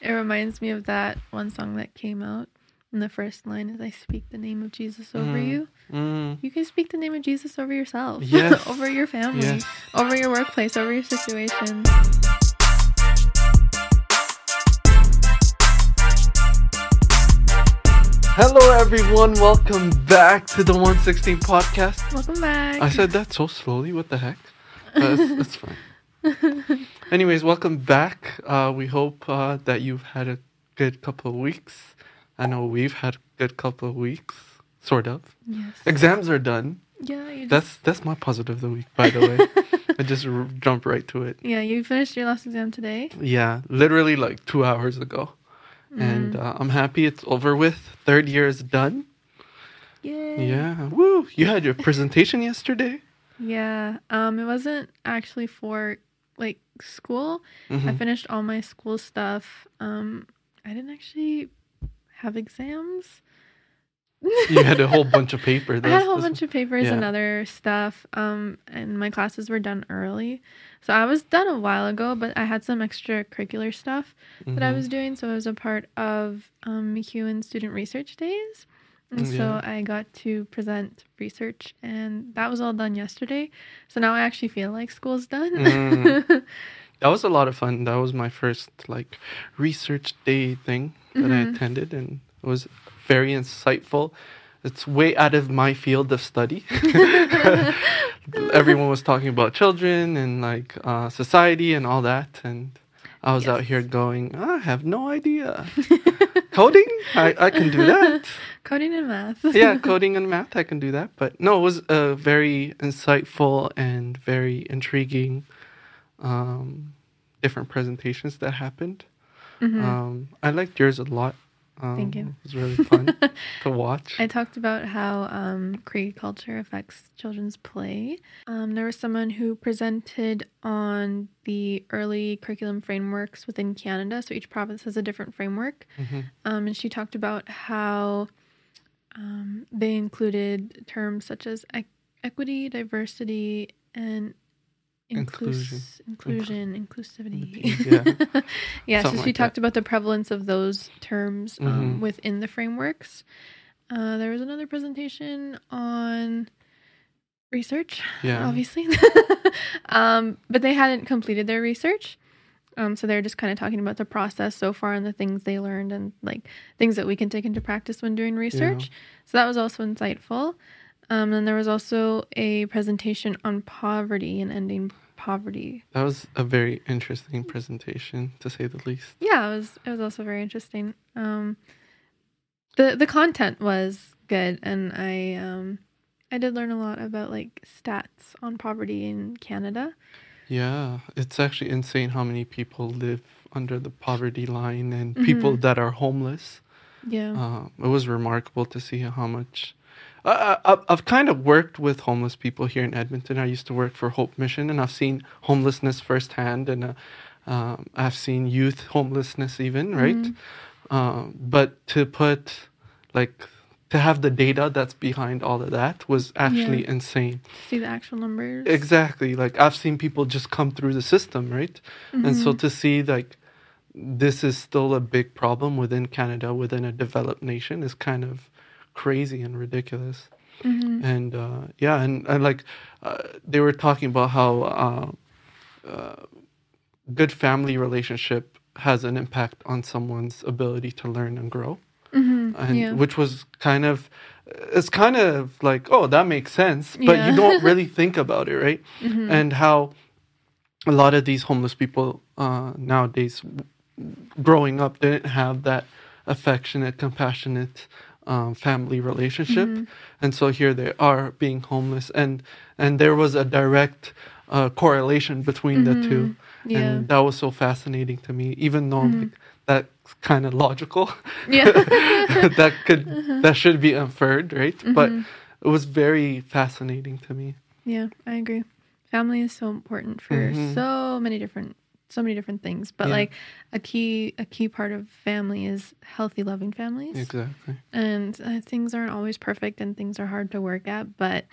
It reminds me of that one song that came out. And the first line is I speak the name of Jesus over Mm. you. Mm, You can speak the name of Jesus over yourself. Yes. over your family. Yes. Over your workplace, over your situation. Hello, everyone. Welcome back to the 116 podcast. Welcome back. I said that so slowly. What the heck? That's, that's fine. Anyways, welcome back. Uh, we hope uh, that you've had a good couple of weeks. I know we've had a good couple of weeks, sort of. yes. Exams are done. Yeah, you just, That's that's my positive of the week, by the way. I just r- jumped right to it. yeah, you finished your last exam today. Yeah, literally like two hours ago. And Mm. uh, I'm happy it's over with. Third year is done. Yay. Yeah. Woo! You had your presentation yesterday. Yeah. Um, it wasn't actually for like school. I Mhm. finished all my school stuff. Um, I didn't actually have exams. You had a whole bunch of paper. I had a whole bunch of papers and other stuff. Um, and my classes were done early, so I was done a while ago. But I had some extracurricular stuff that I Mhm. was doing. So I was a part of um, MacEwan Student Research Days. And Yeah. so I got to present research, and that was all done yesterday. So now I actually feel like school's done. Mm. That was a lot of fun. That was my first like research day thing that I Mhm. attended, and it was very insightful. It's way out of my field of study. Everyone was talking about children and like uh, society and all that, and I was out here going, I have no idea. Coding, I, I can do that. Coding and math. yeah, coding and math, I can do that. But no, it was a very insightful and very intriguing um, different presentations that happened. Mhm. Um, I liked yours a lot. Um, Thank you. It was really fun to watch. I talked about how um, Cree culture affects children's play. Um, there was someone who presented on the early curriculum frameworks within Canada. So each province has a different framework. Mhm. Um, and she talked about how um, they included terms such as e- equity, diversity, and Inclusion. inclusion, inclusivity. Yeah. yeah, so Something she like talked about the prevalence of those terms um, Mhm. within the frameworks. Uh, there was another presentation on research, Yeah. obviously, um, but they hadn't completed their research. Um, so they're just kind of talking about the process so far and the things they learned and like things that we can take into practice when doing research. So that was also insightful. Um, and there was also a presentation on poverty and ending poverty. That was a very interesting presentation, to say the least. Yeah, it was. It was also very interesting. Um, the the content was good, and I um, I did learn a lot about like stats on poverty in Canada. Yeah, it's actually insane how many people live under the poverty line and people Mhm. that are homeless. Yeah. Um, it was remarkable to see how much. Uh, I, I've kind of worked with homeless people here in Edmonton. I used to work for Hope Mission, and I've seen homelessness firsthand, and uh, um, I've seen youth homelessness even, right? Mhm. Um, but to put, like, to have the data that's behind all of that was actually Yeah. insane. See the actual numbers. Exactly. Like, I've seen people just come through the system, right? And so Mhm. to see like this is still a big problem within Canada, within a developed nation, is kind of crazy and ridiculous. Mhm. And uh, yeah, and, and like uh, they were talking about how uh, uh, good family relationship has an impact on someone's ability to learn and grow, Mhm. and yeah. which was kind of it's kind of like oh that makes sense, but Yeah. you don't really think about it, right? Mhm. and how a lot of these homeless people uh, nowadays growing up didn't have that affectionate compassionate um, family relationship Mhm. and so here they are being homeless and and there was a direct uh, correlation between the two Mhm. Yeah. and that was so fascinating to me even though Mhm. like, that's kind of logical yeah. that could that should be inferred right but Mhm. it was very fascinating to me Yeah, I agree. Family is so important for Mhm. so many different so many different things. But Yeah. like a key a key part of family is healthy loving families. exactly And uh, things aren't always perfect and things are hard to work at, but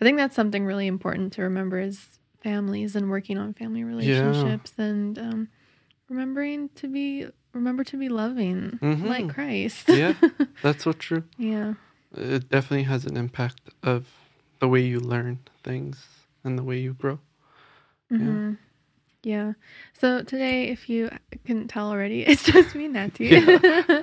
I think that's something really important to remember is families and working on family relationships and um, remembering to be remember to be loving Mhm. like Christ. Yeah, that's so true. yeah. It definitely has an impact of the way you learn things and the way you grow. hmm Yeah. So today, if you couldn't tell already, it's just me, and Natty. Yeah.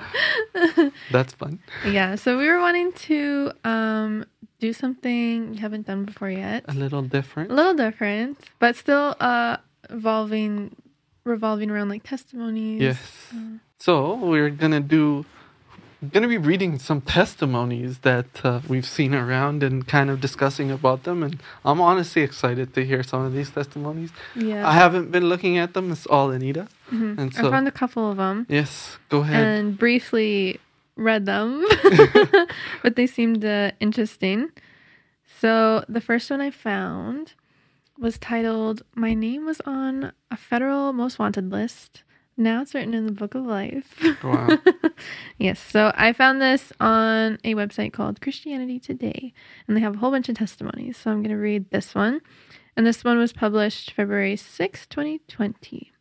That's fun. yeah. So we were wanting to um do something we haven't done before yet. A little different. A little different, but still uh evolving, revolving around like testimonies. Yes. Uh, So we're gonna do, gonna be reading some testimonies that uh, we've seen around and kind of discussing about them. And I'm honestly excited to hear some of these testimonies. yeah. I haven't been looking at them. It's all Anita. Mhm. and I so- found a couple of them. Yes. Go ahead. and briefly read them, but they seemed uh, interesting. So the first one I found was titled "My name was on a federal most wanted list. Now it's written in the book of life." Oh, wow. yes. So I found this on a website called Christianity Today, and they have a whole bunch of testimonies. So I'm going to read this one, and this one was published February 6, 2020.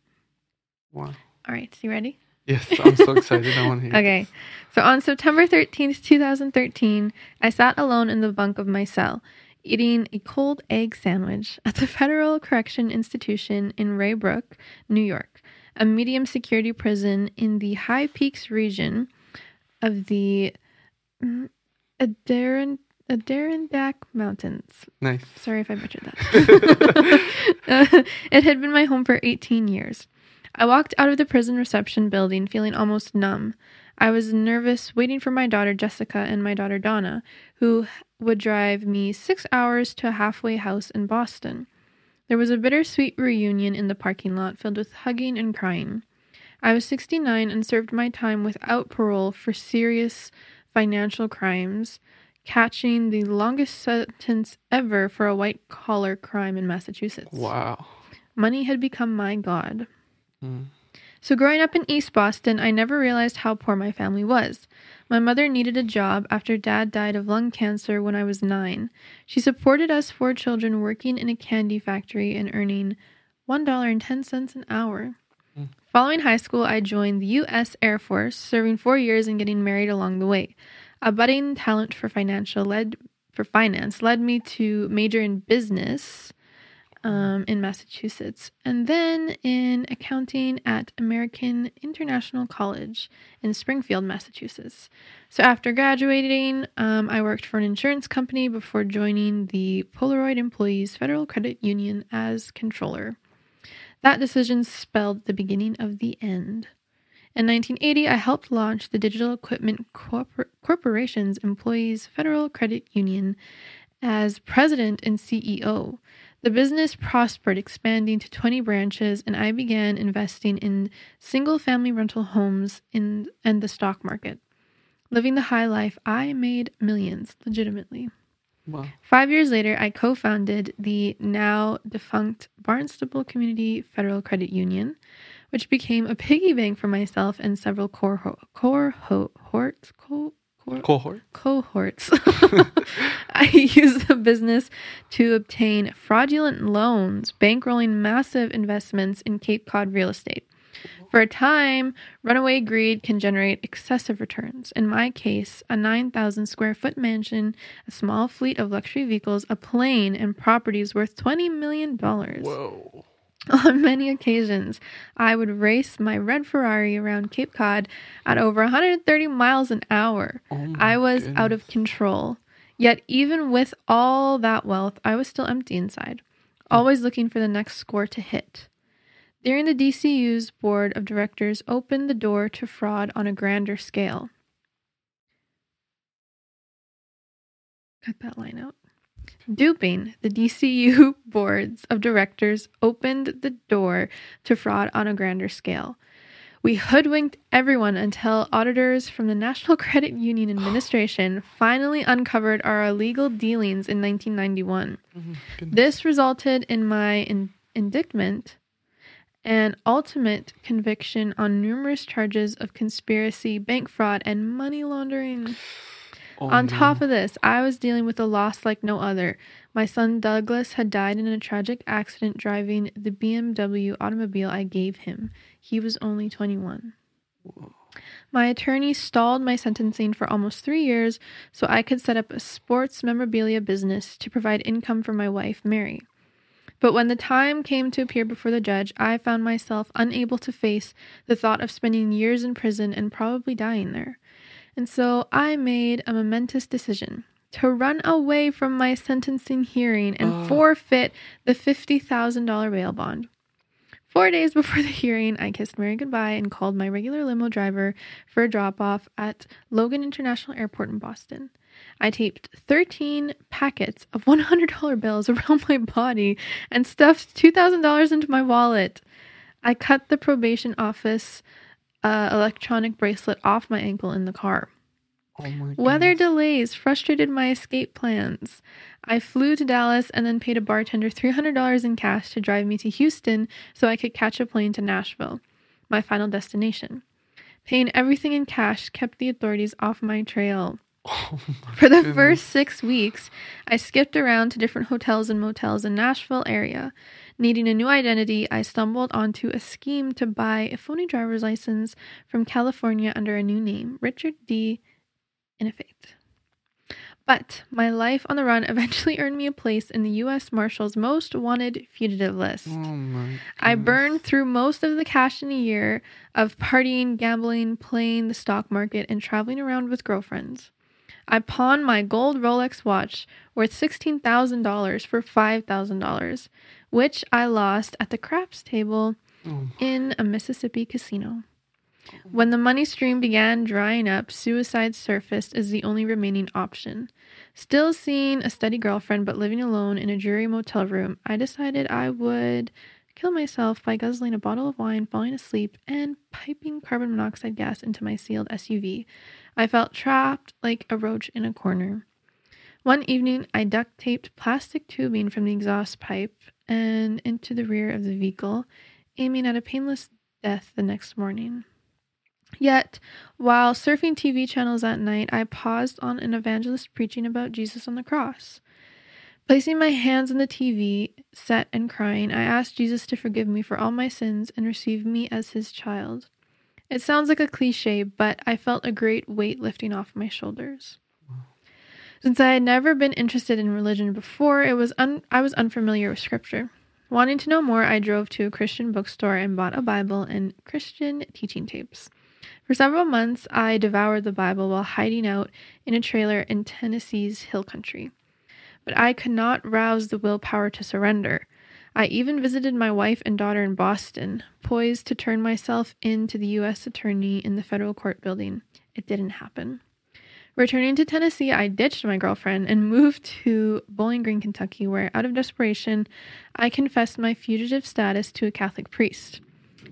wow. All right, so you ready? Yes, I'm so excited. I want to hear. Okay. So on September 13th, 2013, I sat alone in the bunk of my cell, eating a cold egg sandwich at the Federal Correction Institution in Ray Brook, New York, a medium security prison in the High Peaks region of the mm, Adiron- Adirondack Mountains. Nice. Sorry if I butchered that. Uh, it had been my home for 18 years. I walked out of the prison reception building feeling almost numb. I was nervous, waiting for my daughter Jessica and my daughter Donna, who would drive me six hours to a halfway house in Boston. There was a bittersweet reunion in the parking lot filled with hugging and crying. I was 69 and served my time without parole for serious financial crimes, catching the longest sentence ever for a white collar crime in Massachusetts. Wow. Money had become my god. Mm. So, growing up in East Boston, I never realized how poor my family was. My mother needed a job after dad died of lung cancer when I was nine. She supported us four children working in a candy factory and earning $1.10 an hour. Mm. Following high school, I joined the U.S. Air Force, serving four years and getting married along the way. A budding talent for financial led for finance led me to major in business um, in Massachusetts, and then in accounting at American International College in Springfield, Massachusetts. So after graduating, um, I worked for an insurance company before joining the Polaroid Employees Federal Credit Union as controller. That decision spelled the beginning of the end. In 1980, I helped launch the Digital Equipment Corpor- Corporation's Employees Federal Credit Union as president and CEO. The business prospered, expanding to 20 branches, and I began investing in single family rental homes in, and the stock market. Living the high life, I made millions, legitimately. Wow. Five years later, I co founded the now defunct Barnstable Community Federal Credit Union, which became a piggy bank for myself and several core cohorts. Co- cor- Cohort. cohorts. I used the business to obtain fraudulent loans, bankrolling massive investments in Cape Cod real estate. For a time, runaway greed can generate excessive returns. In my case, a 9,000 square foot mansion, a small fleet of luxury vehicles, a plane, and properties worth $20 million. Whoa. On many occasions, I would race my red Ferrari around Cape Cod at over 130 miles an hour. Oh I was out of control. Yet, even with all that wealth, I was still empty inside, hmm. always looking for the next score to hit. During the DCU's board of directors opened the door to fraud on a grander scale. Cut that line out. Duping, the DCU boards of directors opened the door to fraud on a grander scale. We hoodwinked everyone until auditors from the National Credit Union Administration finally uncovered our illegal dealings in 1991. Oh my goodness. This resulted in my in- indictment and ultimate conviction on numerous charges of conspiracy, bank fraud, and money laundering. Oh, On top of this, I was dealing with a loss like no other. My son Douglas had died in a tragic accident driving the BMW automobile I gave him. He was only 21. My attorney stalled my sentencing for almost three years so I could set up a sports memorabilia business to provide income for my wife, Mary. But when the time came to appear before the judge, I found myself unable to face the thought of spending years in prison and probably dying there. And so I made a momentous decision to run away from my sentencing hearing and Oh. forfeit the $50,000 bail bond. Four days before the hearing, I kissed Mary goodbye and called my regular limo driver for a drop off at Logan International Airport in Boston. I taped 13 packets of $100 bills around my body and stuffed $2,000 into my wallet. I cut the probation office uh, electronic bracelet off my ankle in the car. Oh Weather delays frustrated my escape plans. I flew to Dallas and then paid a bartender $300 in cash to drive me to Houston so I could catch a plane to Nashville, my final destination. Paying everything in cash kept the authorities off my trail. Oh my For the goodness. first six weeks, I skipped around to different hotels and motels in Nashville area. Needing a new identity, I stumbled onto a scheme to buy a phony driver's license from California under a new name, Richard D. Inefate. But my life on the run eventually earned me a place in the U.S. Marshal's most wanted fugitive list. Oh I burned through most of the cash in a year of partying, gambling, playing the stock market, and traveling around with girlfriends. I pawned my gold Rolex watch worth $16,000 for $5,000, which I lost at the craps table Oh, in a Mississippi casino. When the money stream began drying up, suicide surfaced as the only remaining option. Still seeing a steady girlfriend but living alone in a dreary motel room, I decided I would kill myself by guzzling a bottle of wine, falling asleep, and piping carbon monoxide gas into my sealed SUV. I felt trapped like a roach in a corner. One evening, I duct taped plastic tubing from the exhaust pipe and into the rear of the vehicle, aiming at a painless death the next morning. Yet, while surfing TV channels at night, I paused on an evangelist preaching about Jesus on the cross. Placing my hands on the TV set and crying, I asked Jesus to forgive me for all my sins and receive me as his child. It sounds like a cliche, but I felt a great weight lifting off my shoulders. Since I had never been interested in religion before, it was un- I was unfamiliar with scripture. Wanting to know more, I drove to a Christian bookstore and bought a Bible and Christian teaching tapes. For several months, I devoured the Bible while hiding out in a trailer in Tennessee's hill country. But I could not rouse the willpower to surrender. I even visited my wife and daughter in Boston, poised to turn myself in to the U.S. attorney in the federal court building. It didn't happen. Returning to Tennessee, I ditched my girlfriend and moved to Bowling Green, Kentucky, where, out of desperation, I confessed my fugitive status to a Catholic priest.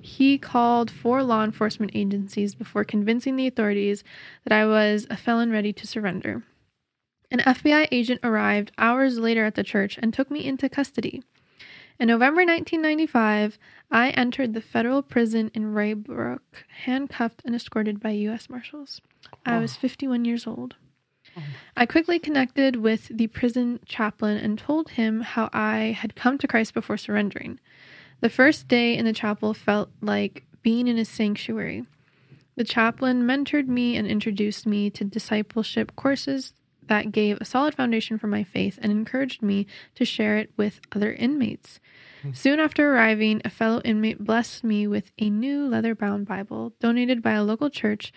He called four law enforcement agencies before convincing the authorities that I was a felon ready to surrender. An FBI agent arrived hours later at the church and took me into custody. In November 1995, I entered the federal prison in Ray Brook, handcuffed and escorted by U.S. Marshals. I was 51 years old. Oh I quickly connected with the prison chaplain and told him how I had come to Christ before surrendering. The first day in the chapel felt like being in a sanctuary. The chaplain mentored me and introduced me to discipleship courses that gave a solid foundation for my faith and encouraged me to share it with other inmates. Hmm. Soon after arriving, a fellow inmate blessed me with a new leather bound Bible donated by a local church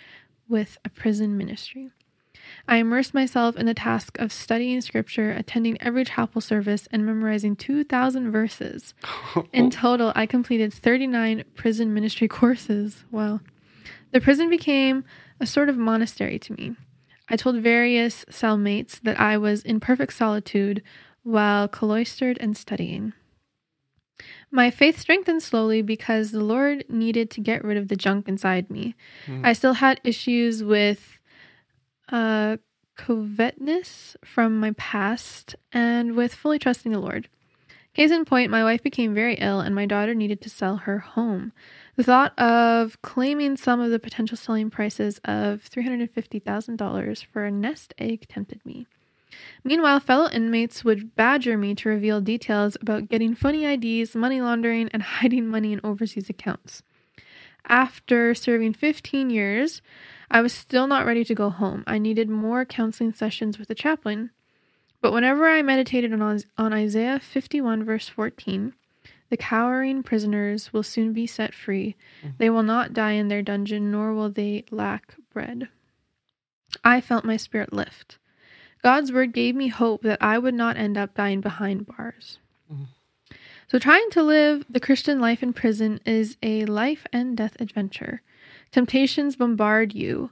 with a prison ministry. I immersed myself in the task of studying scripture, attending every chapel service, and memorizing 2,000 verses. In total, I completed 39 prison ministry courses. Wow. The prison became a sort of monastery to me. I told various cellmates that I was in perfect solitude while cloistered and studying. My faith strengthened slowly because the Lord needed to get rid of the junk inside me. Hmm. I still had issues with uh, covetousness from my past and with fully trusting the Lord. Case in point, my wife became very ill and my daughter needed to sell her home. The thought of claiming some of the potential selling prices of $350,000 for a nest egg tempted me. Meanwhile, fellow inmates would badger me to reveal details about getting funny IDs, money laundering, and hiding money in overseas accounts. After serving 15 years, I was still not ready to go home. I needed more counseling sessions with the chaplain. But whenever I meditated on, on Isaiah 51, verse 14, the cowering prisoners will soon be set free. They will not die in their dungeon, nor will they lack bread. I felt my spirit lift. God's word gave me hope that I would not end up dying behind bars. Mhm. So, trying to live the Christian life in prison is a life and death adventure. Temptations bombard you.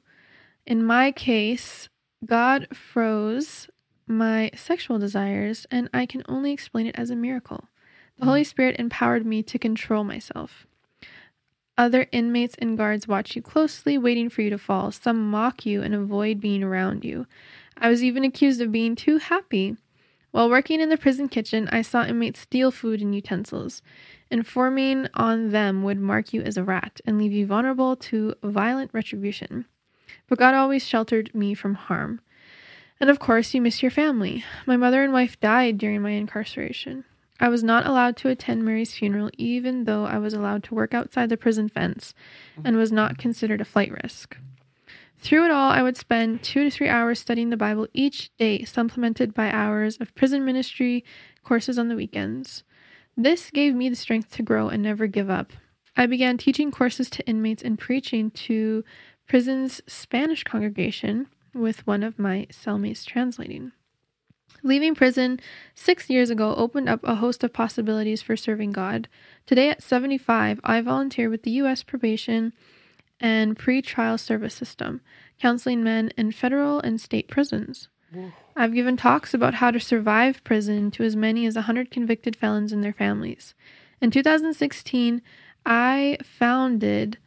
In my case, God froze my sexual desires, and I can only explain it as a miracle. The Holy Spirit empowered me to control myself. Other inmates and guards watch you closely, waiting for you to fall. Some mock you and avoid being around you. I was even accused of being too happy. While working in the prison kitchen, I saw inmates steal food and utensils. Informing on them would mark you as a rat and leave you vulnerable to violent retribution. But God always sheltered me from harm. And of course, you miss your family. My mother and wife died during my incarceration. I was not allowed to attend Mary's funeral, even though I was allowed to work outside the prison fence and was not considered a flight risk. Through it all, I would spend two to three hours studying the Bible each day, supplemented by hours of prison ministry courses on the weekends. This gave me the strength to grow and never give up. I began teaching courses to inmates and preaching to prison's Spanish congregation with one of my cellmates translating. Leaving prison six years ago opened up a host of possibilities for serving God. Today, at 75, I volunteer with the U.S. Probation and Pre-Trial Service System, counseling men in federal and state prisons. I've given talks about how to survive prison to as many as 100 convicted felons and their families. In 2016, I founded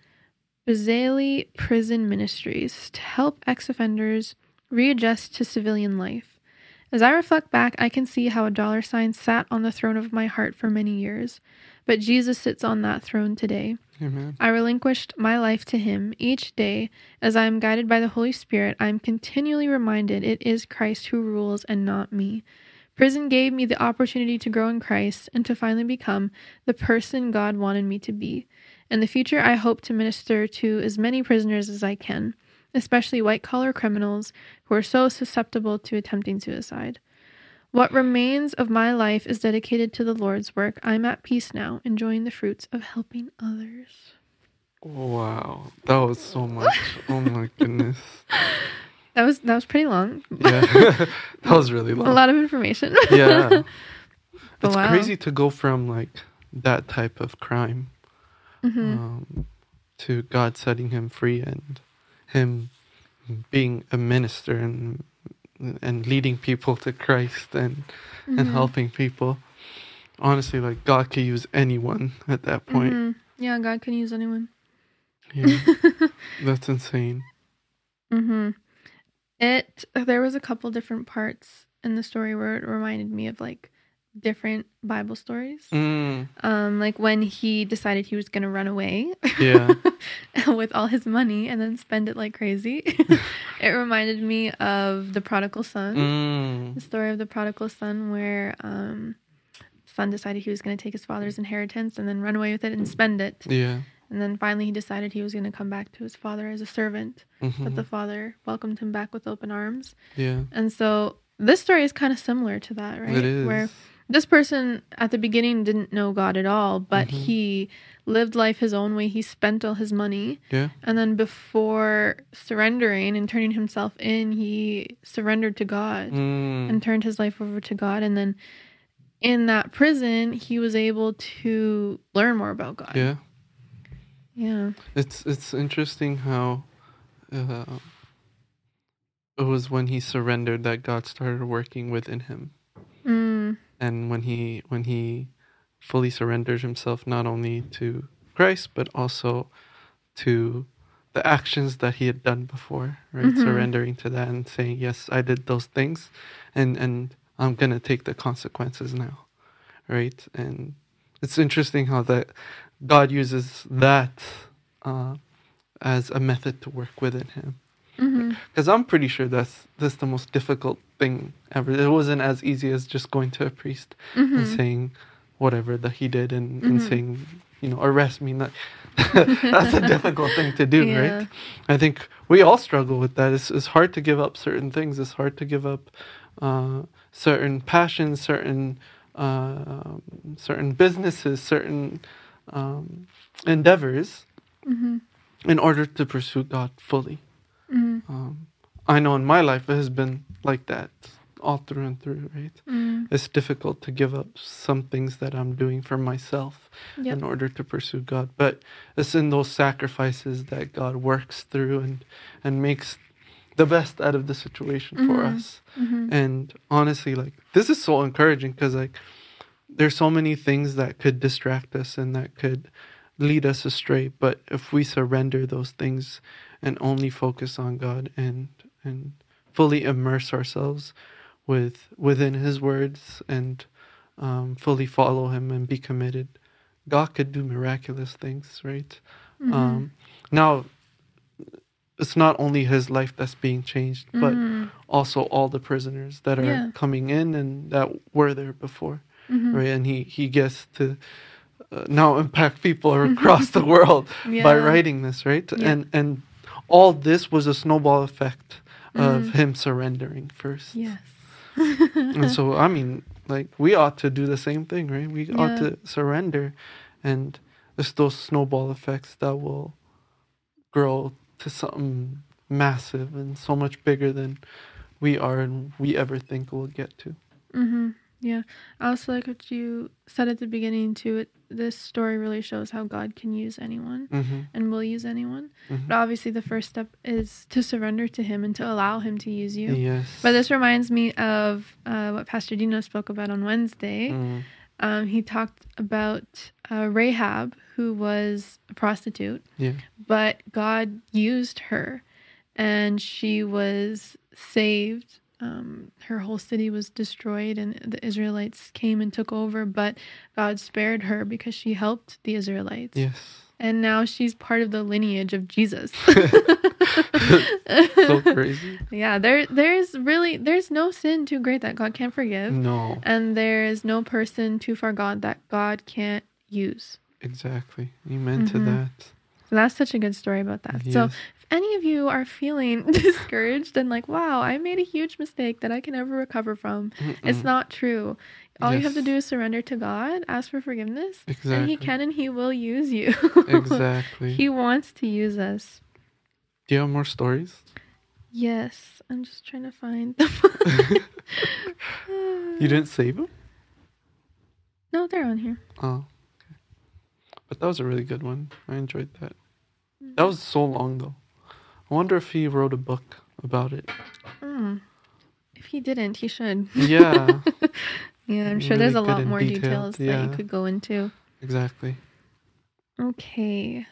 Bazali Prison Ministries to help ex offenders readjust to civilian life. As I reflect back, I can see how a dollar sign sat on the throne of my heart for many years, but Jesus sits on that throne today. Amen. I relinquished my life to Him. Each day, as I am guided by the Holy Spirit, I am continually reminded it is Christ who rules and not me. Prison gave me the opportunity to grow in Christ and to finally become the person God wanted me to be. In the future, I hope to minister to as many prisoners as I can, especially white collar criminals who are so susceptible to attempting suicide. What remains of my life is dedicated to the Lord's work. I'm at peace now, enjoying the fruits of helping others. Wow, that was so much. oh my goodness. That was that was pretty long. Yeah, that was really long. A lot of information. Yeah, it's wow. crazy to go from like that type of crime hmm um, to God setting him free and him being a minister and and leading people to Christ and and Mhm. helping people. Honestly, like God could use anyone at that point. Mhm. Yeah, God can use anyone. Yeah, that's insane. hmm It there was a couple different parts in the story where it reminded me of like different Bible stories. Mm, Um, like when he decided he was gonna run away yeah. with all his money and then spend it like crazy. it reminded me of the prodigal son. Mm, The story of the prodigal son where um son decided he was gonna take his father's inheritance and then run away with it and spend it. yeah. And then finally he decided he was gonna come back to his father as a servant. mhm, But the father welcomed him back with open arms. yeah. And so this story is kind of similar to that, right? It is. Where this person at the beginning didn't know God at all, but Mhm. he lived life his own way. He spent all his money. Yeah. And then before surrendering and turning himself in, he surrendered to God Mm, and turned his life over to God. And then in that prison, he was able to learn more about God. yeah. Yeah. It's it's interesting how uh, it was when he surrendered that God started working within him, and when he when he fully surrenders himself not only to Christ but also to the actions that he had done before, right? Mhm. Surrendering to that and saying, "Yes, I did those things, and and I'm gonna take the consequences now," right? And it's interesting how that God uses that uh, as a method to work within him. Hmm Because I'm pretty sure that's that's the most difficult thing ever. It wasn't as easy as just going to a priest hmm and saying whatever that he did and, and Mhm. saying you know, arrest me. Not, that's a difficult thing to do, Yeah. right? I think we all struggle with that. It's, it's hard to give up certain things. It's hard to give up uh, certain passions, certain uh, certain businesses, certain um, endeavors Mm-hmm. in order to pursue God fully. Mm-hmm. Um, I know in my life it has been like that all through and through, right? Mm-hmm. It's difficult to give up some things that I'm doing for myself Yep. in order to pursue God. But it's in those sacrifices that God works through and, and makes the best out of the situation for Mhm. us. Mm-hmm. And honestly, like this is so encouraging because like there's so many things that could distract us and that could lead us astray. But if we surrender those things and only focus on God and and fully immerse ourselves with within His words and um, fully follow Him and be committed, God could do miraculous things, right? Mm-hmm. Um, now, it's not only His life that's being changed, but Mhm. also all the prisoners that are Yeah. coming in and that were there before, Mhm. right? And he he gets to now impact people across the world by writing this, right? Yeah. And and all this was a snowball effect of Mhm. him surrendering first. Yes. And so I mean, like we ought to do the same thing, right? We ought to surrender, and it's those snowball effects that will grow to something massive and so much bigger than we are and we ever think we'll get to. Mm-hmm. Yeah. I also like what you said at the beginning too. It, this story really shows how God can use anyone Mm-hmm. and will use anyone. Mhm. But obviously, the first step is to surrender to Him and to allow Him to use you. Yes. But this reminds me of uh, what Pastor Dino spoke about on Wednesday. Mm. Um, he talked about uh, Rahab, who was a prostitute, Yeah. but God used her and she was saved. Um, her whole city was destroyed, and the Israelites came and took over, but God spared her because she helped the Israelites. Yes. And now she's part of the lineage of Jesus. So crazy. yeah, there there's really there's no sin too great that God can't forgive. no. And there is no person too far gone that God can't use. Exactly. Amen to Mhm. that. So that's such a good story about that. So Yes. if any of you are feeling discouraged and like, wow, I made a huge mistake that I can never recover from, it's Mm-mm. not true. All you have to do is surrender to God, ask for forgiveness, and He can and He will use you. Exactly. he wants to use us. Do you have more stories? Yes, I'm just trying to find them. You didn't save them? No, they're on here. Oh. Okay. But that was a really good one. I enjoyed that. That mm-hmm. was so long though. I wonder if he wrote a book about it. Mm. If he didn't, he should. Yeah, Yeah, I'm sure there's a lot more detailed, details that yeah. you could go into. exactly. Okay,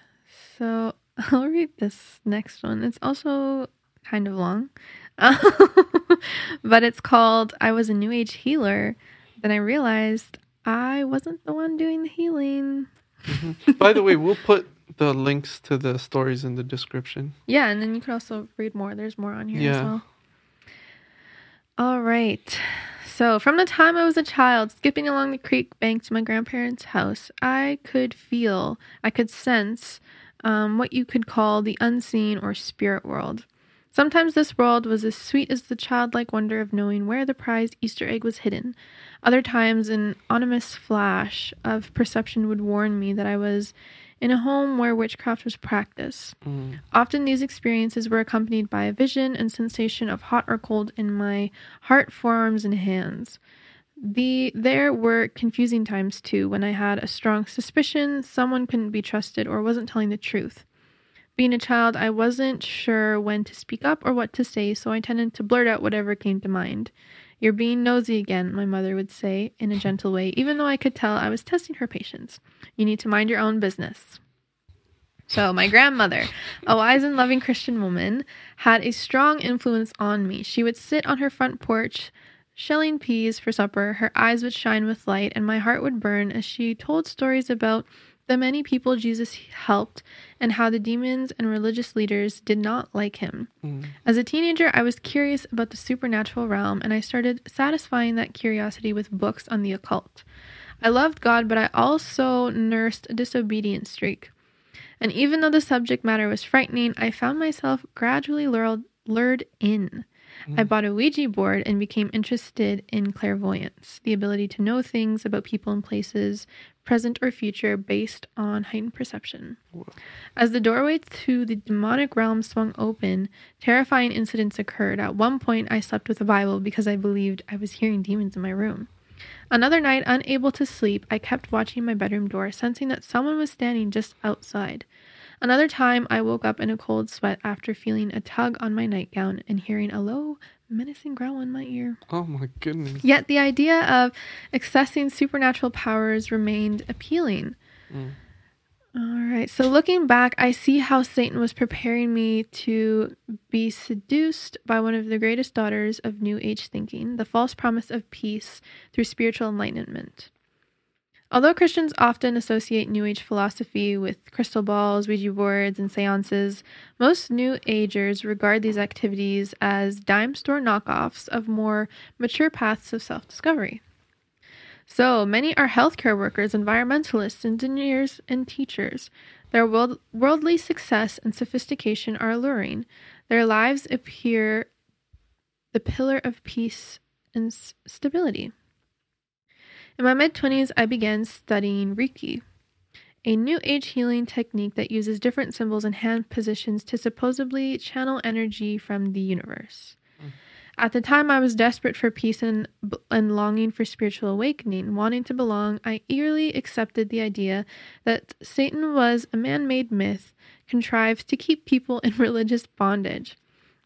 so I'll read this next one. It's also kind of long, but it's called I Was a New Age Healer. Then I realized I wasn't the one doing the healing. By the way, we'll put the links to the stories in the description. Yeah, and then you can also read more. There's more on here as Yeah. well. All right. So, from the time I was a child, skipping along the creek bank to my grandparents' house, I could feel, I could sense um, what you could call the unseen or spirit world. Sometimes this world was as sweet as the childlike wonder of knowing where the prized Easter egg was hidden. Other times, an ominous flash of perception would warn me that I was in a home where witchcraft was practiced. Mm. Often these experiences were accompanied by a vision and sensation of hot or cold in my heart, forearms, and hands. The there were confusing times too when I had a strong suspicion someone couldn't be trusted or wasn't telling the truth. Being a child, I wasn't sure when to speak up or what to say, so I tended to blurt out whatever came to mind. You're being nosy again, my mother would say in a hmm. gentle way, even though I could tell I was testing her patience. You need to mind your own business. So, my grandmother, a wise and loving Christian woman, had a strong influence on me. She would sit on her front porch, shelling peas for supper. Her eyes would shine with light, and my heart would burn as she told stories about the many people Jesus helped and how the demons and religious leaders did not like him. Mm. As a teenager, I was curious about the supernatural realm, and I started satisfying that curiosity with books on the occult. I loved God, but I also nursed a disobedient streak. And even though the subject matter was frightening, I found myself gradually lured, lured in. I Mm. bought a Ouija board and became interested in clairvoyance, the ability to know things about people and places, present or future, based on heightened perception. Whoa. As the doorway to the demonic realm swung open, terrifying incidents occurred. At one point, I slept with a Bible because I believed I was hearing demons in my room. Another night, unable to sleep, I kept watching my bedroom door, sensing that someone was standing just outside. Another time, I woke up in a cold sweat after feeling a tug on my nightgown and hearing a low, menacing growl in my ear. Oh my goodness. Yet the idea of accessing supernatural powers remained appealing. Mm. All right. So looking back, I see how Satan was preparing me to be seduced by one of the greatest daughters of New Age thinking, the false promise of peace through spiritual enlightenment. Although Christians often associate New Age philosophy with crystal balls, Ouija boards, and seances, most New Agers regard these activities as dime store knockoffs of more mature paths of self discovery. So many are healthcare workers, environmentalists, engineers, and teachers. Their world- worldly success and sophistication are alluring. Their lives appear the pillar of peace and s- stability. In my mid 20s, I began studying Reiki, a new age healing technique that uses different symbols and hand positions to supposedly channel energy from the universe. Mm. At the time, I was desperate for peace and, and longing for spiritual awakening. Wanting to belong, I eagerly accepted the idea that Satan was a man made myth contrived to keep people in religious bondage.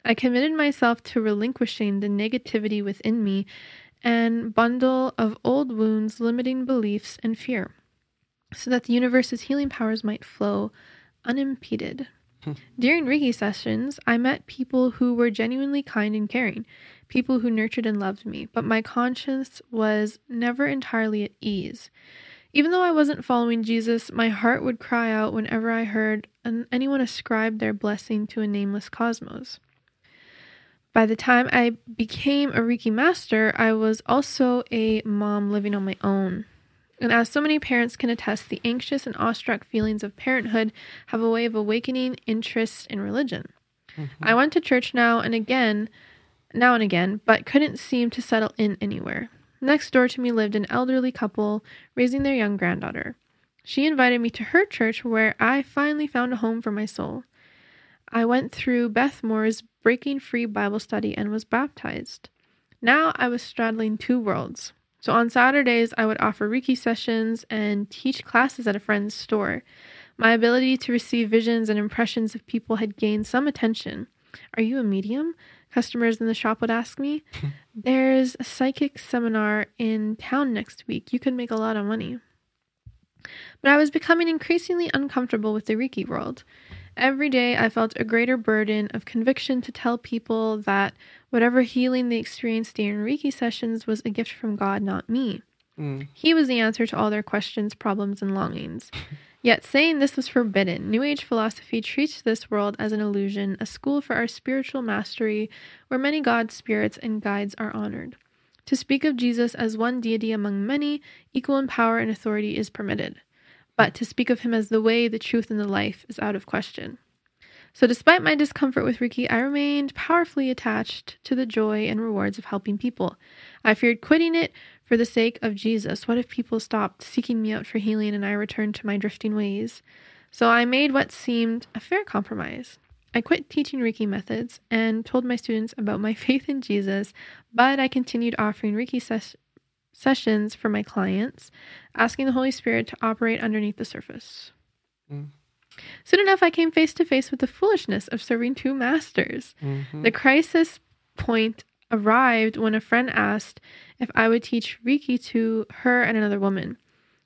I committed myself to relinquishing the negativity within me and bundle of old wounds, limiting beliefs, and fear, so that the universe's healing powers might flow unimpeded. Hmm. During Reiki sessions, I met people who were genuinely kind and caring, people who nurtured and loved me, but my conscience was never entirely at ease. Even though I wasn't following Jesus, my heart would cry out whenever I heard an- anyone ascribe their blessing to a nameless cosmos. By the time I became a Reiki master, I was also a mom living on my own. And as so many parents can attest, the anxious and awestruck feelings of parenthood have a way of awakening interest in religion. Mm-hmm. I went to church now and again, now and again, but couldn't seem to settle in anywhere. Next door to me lived an elderly couple raising their young granddaughter. She invited me to her church where I finally found a home for my soul. I went through Beth Moore's Breaking Free Bible study and was baptized. Now I was straddling two worlds. So on Saturdays, I would offer Reiki sessions and teach classes at a friend's store. My ability to receive visions and impressions of people had gained some attention. Are you a medium? Customers in the shop would ask me. There's a psychic seminar in town next week. You could make a lot of money. But I was becoming increasingly uncomfortable with the Reiki world. Every day I felt a greater burden of conviction to tell people that whatever healing they experienced during Reiki sessions was a gift from God, not me. Mm. He was the answer to all their questions, problems, and longings. Yet saying this was forbidden. New Age philosophy treats this world as an illusion, a school for our spiritual mastery, where many gods, spirits, and guides are honored. To speak of Jesus as one deity among many, equal in power and authority, is permitted. But to speak of him as the way, the truth, and the life is out of question. So, despite my discomfort with Reiki, I remained powerfully attached to the joy and rewards of helping people. I feared quitting it for the sake of Jesus. What if people stopped seeking me out for healing and I returned to my drifting ways? So, I made what seemed a fair compromise. I quit teaching Reiki methods and told my students about my faith in Jesus, but I continued offering Reiki ses- sessions for my clients, asking the Holy Spirit to operate underneath the surface. Mm. Soon enough, I came face to face with the foolishness of serving two masters. Mhm. The crisis point arrived when a friend asked if I would teach Reiki to her and another woman.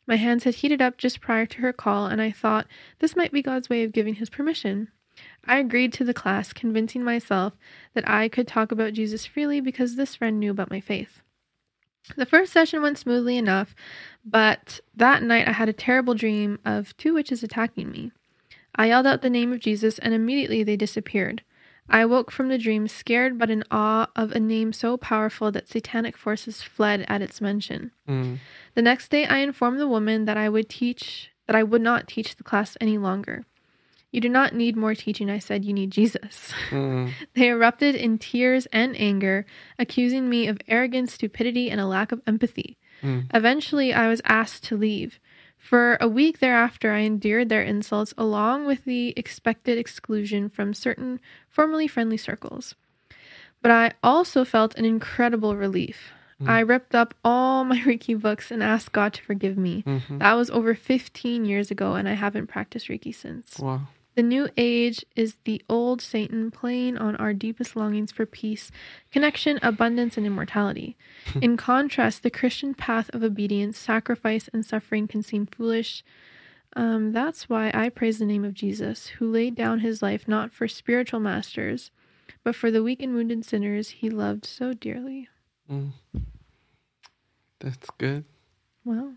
My hands had heated up just prior to her call, and I thought this might be God's way of giving his permission. I agreed to the class, convincing myself that I could talk about Jesus freely because this friend knew about my faith. The first session went smoothly enough, but that night I had a terrible dream of two witches attacking me. I yelled out the name of Jesus, and immediately they disappeared. I awoke from the dream scared but in awe of a name so powerful that satanic forces fled at its mention. Mm. The next day I informed the woman that I would teach that I would not teach the class any longer. You do not need more teaching, I said, you need Jesus. Mm. They erupted in tears and anger, accusing me of arrogance, stupidity, and a lack of empathy. Mm. Eventually, I was asked to leave. For a week thereafter, I endured their insults along with the expected exclusion from certain formerly friendly circles. But I also felt an incredible relief. I ripped up all my Reiki books and asked God to forgive me. Mhm. That was over 15 years ago, and I haven't practiced Reiki since. Wow. The new age is the old Satan playing on our deepest longings for peace, connection, abundance, and immortality. In contrast, the Christian path of obedience, sacrifice, and suffering can seem foolish. Um, that's why I praise the name of Jesus, who laid down his life not for spiritual masters, but for the weak and wounded sinners he loved so dearly. Mm. That's good. Well,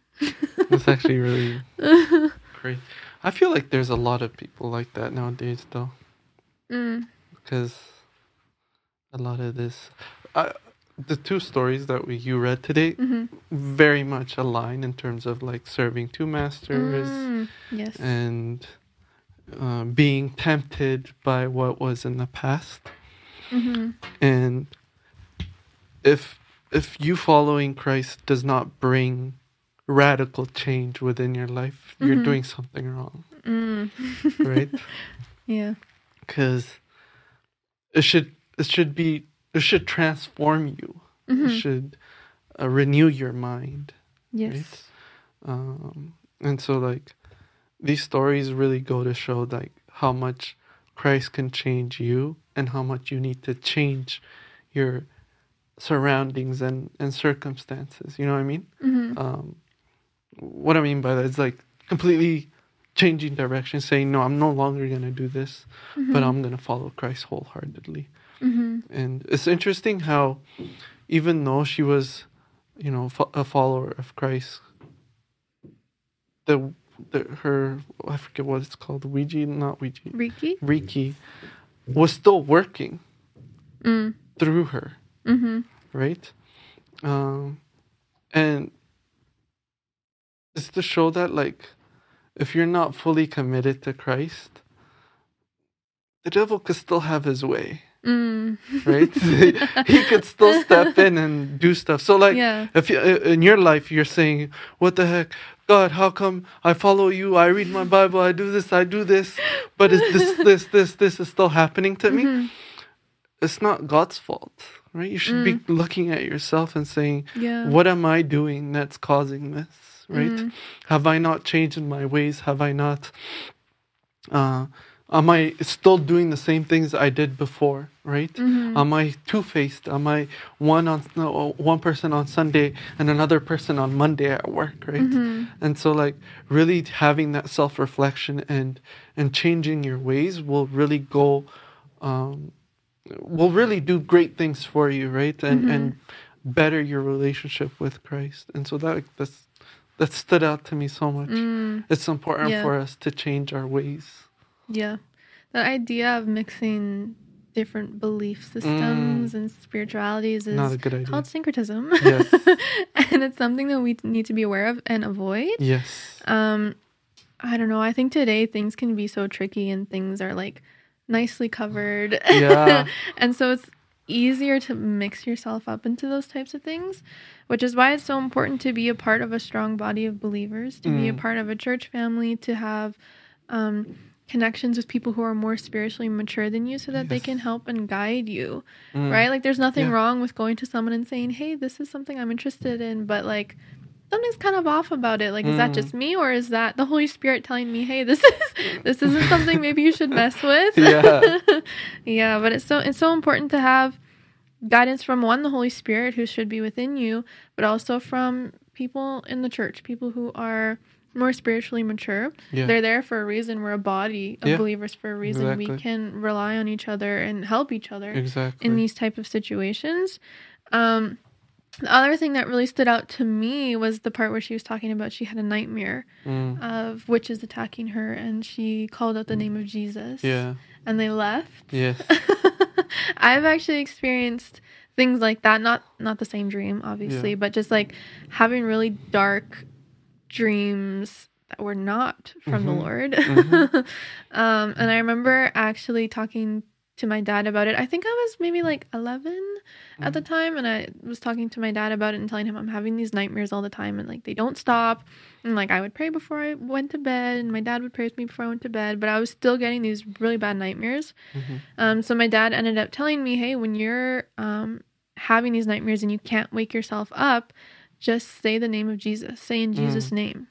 That's actually really great. I feel like there's a lot of people like that nowadays, though, mm, because a lot of this, I, the two stories that we you read today, mhm. very much align in terms of like serving two masters Mm, yes. and uh, being tempted by what was in the past. hmm And if if you following Christ does not bring radical change within your life, you're Mhm. doing something wrong, Mm. right? yeah. Because it should it should be it should transform you. It Mhm. should uh, renew your mind. Yes. Um, and so like these stories really go to show like how much Christ can change you and how much you need to change your surroundings and, and circumstances. You know what I mean? hmm Um, what I mean by that is like completely changing direction, saying, no, I'm no longer going to do this, but I'm going to follow Christ wholeheartedly. hmm And it's interesting how, even though she was, you know, fo- a follower of Christ, the, the her I forget what it's called, Ouija, not Ouija, Reiki. Reiki, was still working Mm. through her, Mm-hmm. right? Um, and it's to show that like, if you're not fully committed to Christ, the devil could still have his way. Mm. right? he could still step in and do stuff. So, like, yeah. if you, in your life you're saying, "What the heck, God? How come I follow you? I read my Bible. I do this. I do this, but is this, this, this, this is still happening to me?" Mhm. It's not God's fault, right? You should be looking at yourself and saying, Yeah. "What am I doing that's causing this?" Right? Mhm. Have I not changed in my ways? Have I not? Uh, am I still doing the same things I did before? Right? Mhm. Am I two faced? Am I one on no, one person on Sunday and another person on Monday at work? Right? Mhm. And so, like, really having that self reflection and and changing your ways will really go, um, will really do great things for you, right? And Mhm. and better your relationship with Christ. And so that that's that stood out to me so much. Mm. It's important Yeah. for us to change our ways. Yeah. The idea of mixing different belief systems and spiritualities is Not a good idea. called syncretism. Yes. and it's something that we need to be aware of and avoid. Yes. Um I don't know. I think today things can be so tricky and things are like nicely covered. Yeah. and so it's easier to mix yourself up into those types of things, which is why it's so important to be a part of a strong body of believers, to be a Mm. part of a church family, to have um, connections with people who are more spiritually mature than you so that they can help and guide you, Mm. right? Like, there's nothing Yeah. wrong with going to someone and saying, hey, this is something I'm interested in, but like, something's kind of off about it like is that Mm. just me or is that the holy spirit telling me hey this is this isn't something maybe you should mess with Yeah. yeah but it's so it's so important to have guidance from one the holy spirit who should be within you but also from people in the church people who are more spiritually mature Yeah. they're there for a reason we're a body of Yeah. believers for a reason we can rely on each other and help each other Exactly. in these type of situations. Um, the other thing that really stood out to me was the part where she was talking about she had a nightmare Mm. of witches attacking her, and she called out the name of Jesus. Yeah. and they left. Yes. I've actually experienced things like that. Not not the same dream, obviously, Yeah. but just like having really dark dreams that were not from Mhm. the Lord. Mhm. um, and I remember actually talking to my dad about it. I think I was maybe like 11 at the time, and I was talking to my dad about it and telling him I'm having these nightmares all the time, and like they don't stop. And like I would pray before I went to bed, and my dad would pray with me before I went to bed, but I was still getting these really bad nightmares. Mhm. Um, so my dad ended up telling me, "Hey, when you're um, having these nightmares and you can't wake yourself up, just say the name of Jesus. Say in Jesus' name."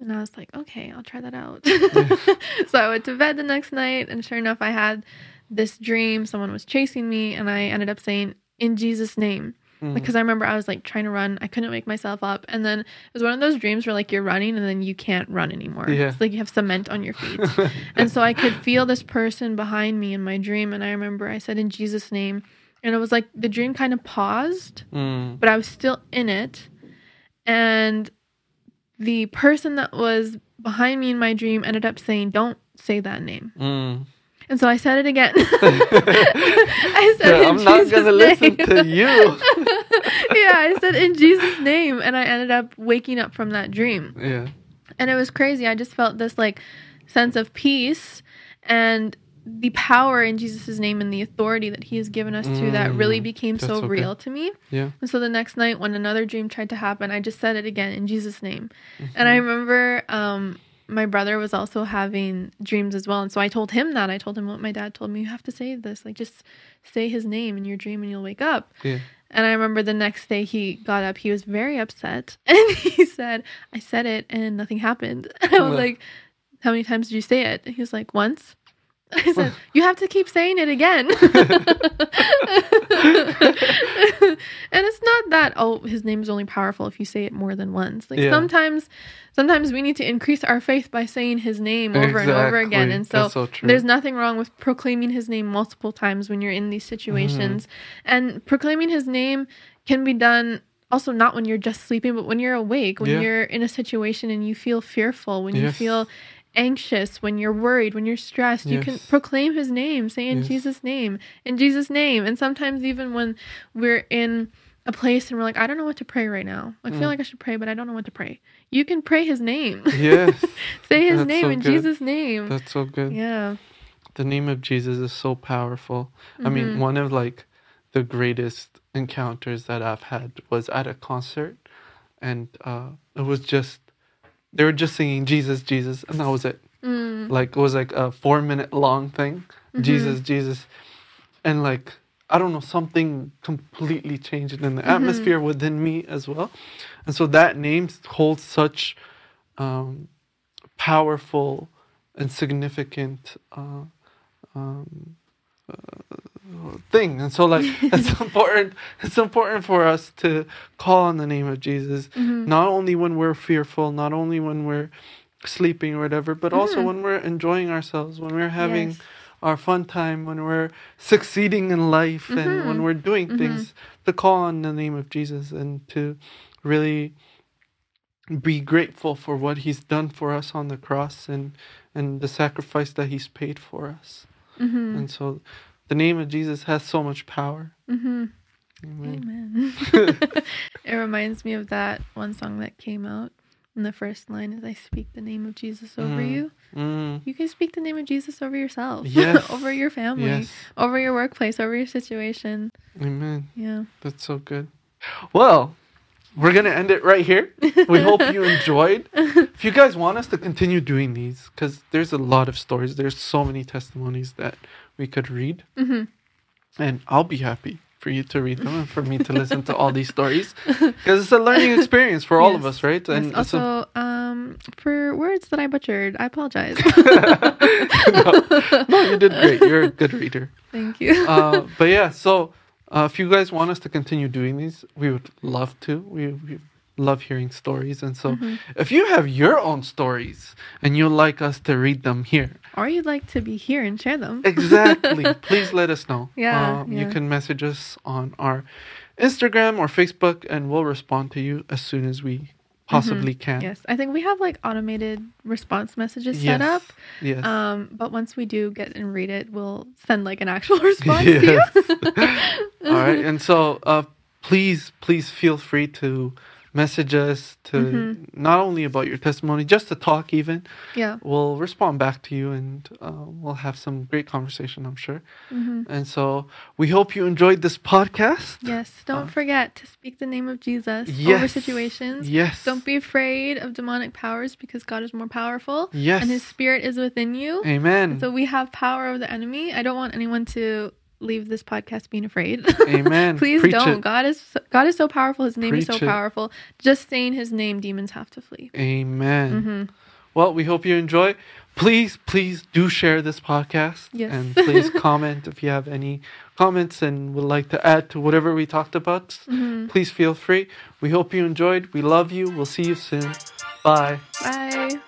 And I was like, "Okay, I'll try that out." so I went to bed the next night, and sure enough, I had this dream. Someone was chasing me, and I ended up saying, "In Jesus' name." Mm. Because I remember I was like trying to run, I couldn't wake myself up, and then it was one of those dreams where like you're running and then you can't run anymore. Yeah. It's like you have cement on your feet. And so I could feel this person behind me in my dream. And I remember I said, in Jesus' name. And it was like the dream kind of paused, Mm. but I was still in it. And the person that was behind me in my dream ended up saying, Don't say that name. Mm. And so I said it again. I said, Yeah, I'm not gonna listen to you. yeah, I said, In Jesus' name. And I ended up waking up from that dream Yeah. and it was crazy. I just felt this like sense of peace and the power in Jesus' name and the authority that he has given us to that really Mm, became so okay. real to me. Yeah. And so the next night when another dream tried to happen, I just said it again in Jesus' name. And Mm-hmm. I remember um my brother was also having dreams as well. And so I told him that. I told him what my dad told me. You have to say this. Like just say his name in your dream and you'll wake up. Yeah. And I remember the next day he got up, he was very upset. And he said, I said it and nothing happened. And I was Well. like, How many times did you say it? And he was like, Once. I said, You have to keep saying it again. and it's not that, oh, his name is only powerful if you say it more than once. Like Yeah. sometimes sometimes we need to increase our faith by saying his name over and over again. And so so there's nothing wrong with proclaiming his name multiple times when you're in these situations. Mm-hmm. And proclaiming his name can be done also not when you're just sleeping, but when you're awake, when Yeah. you're in a situation and you feel fearful, when you feel anxious, when you're worried, when you're stressed, you can proclaim his name, say in Yes. Jesus' name, in Jesus' name. And sometimes even when we're in a place and we're like, I don't know what to pray right now. I feel Mm. like I should pray, but I don't know what to pray. You can pray his name. Yes. say his That's name so in good. Jesus' name. That's so good. yeah. The name of Jesus is so powerful. I mean, Mhm. one of like the greatest encounters that I've had was at a concert, and uh, it was just they were just singing Jesus, Jesus, and that was it. Mm. Like it was like a four minute long thing, Mhm. Jesus, Jesus, and like I don't know something completely changed in the Mhm. atmosphere within me as well, and so that name holds such um, powerful and significant uh, um, uh, thing. And so, like, it's important. It's important for us to call on the name of Jesus, Mhm. not only when we're fearful, not only when we're sleeping or whatever, but also Mhm. when we're enjoying ourselves, when we're having Yes. our fun time, when we're succeeding in life, and when we're doing Mhm. things, to call on the name of Jesus and to really be grateful for what he's done for us on the cross and and the sacrifice that he's paid for us. Mhm. And so the name of Jesus has so much power. Mhm. Amen. Amen. it reminds me of that one song that came out. And the first line is I speak the name of Jesus over Mhm. you. Mm, You can speak the name of Jesus over yourself. Yes. over your family. yes. Over your workplace, over your situation. Amen. Yeah. That's so good. Well, we're going to end it right here. We hope you enjoyed. If you guys want us to continue doing these, because there's a lot of stories, there's so many testimonies that we could read, hmm and I'll be happy for you to read them and for me to listen to all these stories, because it's a learning experience for all of us, right? Yes. And a- Also, um, for words that I butchered, I apologize. no, no, you did great. You're a good reader. Thank you. Uh, but yeah, so uh, if you guys want us to continue doing these, we would love to. We, we love hearing stories, and so Mhm. if you have your own stories and you'd like us to read them here, or you'd like to be here and share them. exactly, please let us know. Yeah, Um, you can message us on our Instagram or Facebook, and we'll respond to you as soon as we possibly can. Yes, I think we have like automated response messages set up. Yes. Um, but once we do get and read it, we'll send like an actual response Yes. to you. All right. And so, uh, please, please feel free to message us to Mm-hmm. not only about your testimony, just to talk even. yeah. We'll respond back to you and uh, we'll have some great conversation, I'm sure. hmm And so, we hope you enjoyed this podcast. Yes. Don't Uh, forget to speak the name of Jesus over situations. Yes. Don't be afraid of demonic powers because God is more powerful. Yes. And his spirit is within you. Amen. So we have power over the enemy. I don't want anyone to leave this podcast being afraid. Amen. Please Preach don't. it. God is so, God is so powerful. His name is Preach so it. powerful. Just saying his name, demons have to flee. Amen. hmm Well, we hope you enjoy. Please, please do share this podcast. Yes. And please comment if you have any comments and would like to add to whatever we talked about. hmm Please feel free. We hope you enjoyed. We love you. We'll see you soon. Bye. Bye.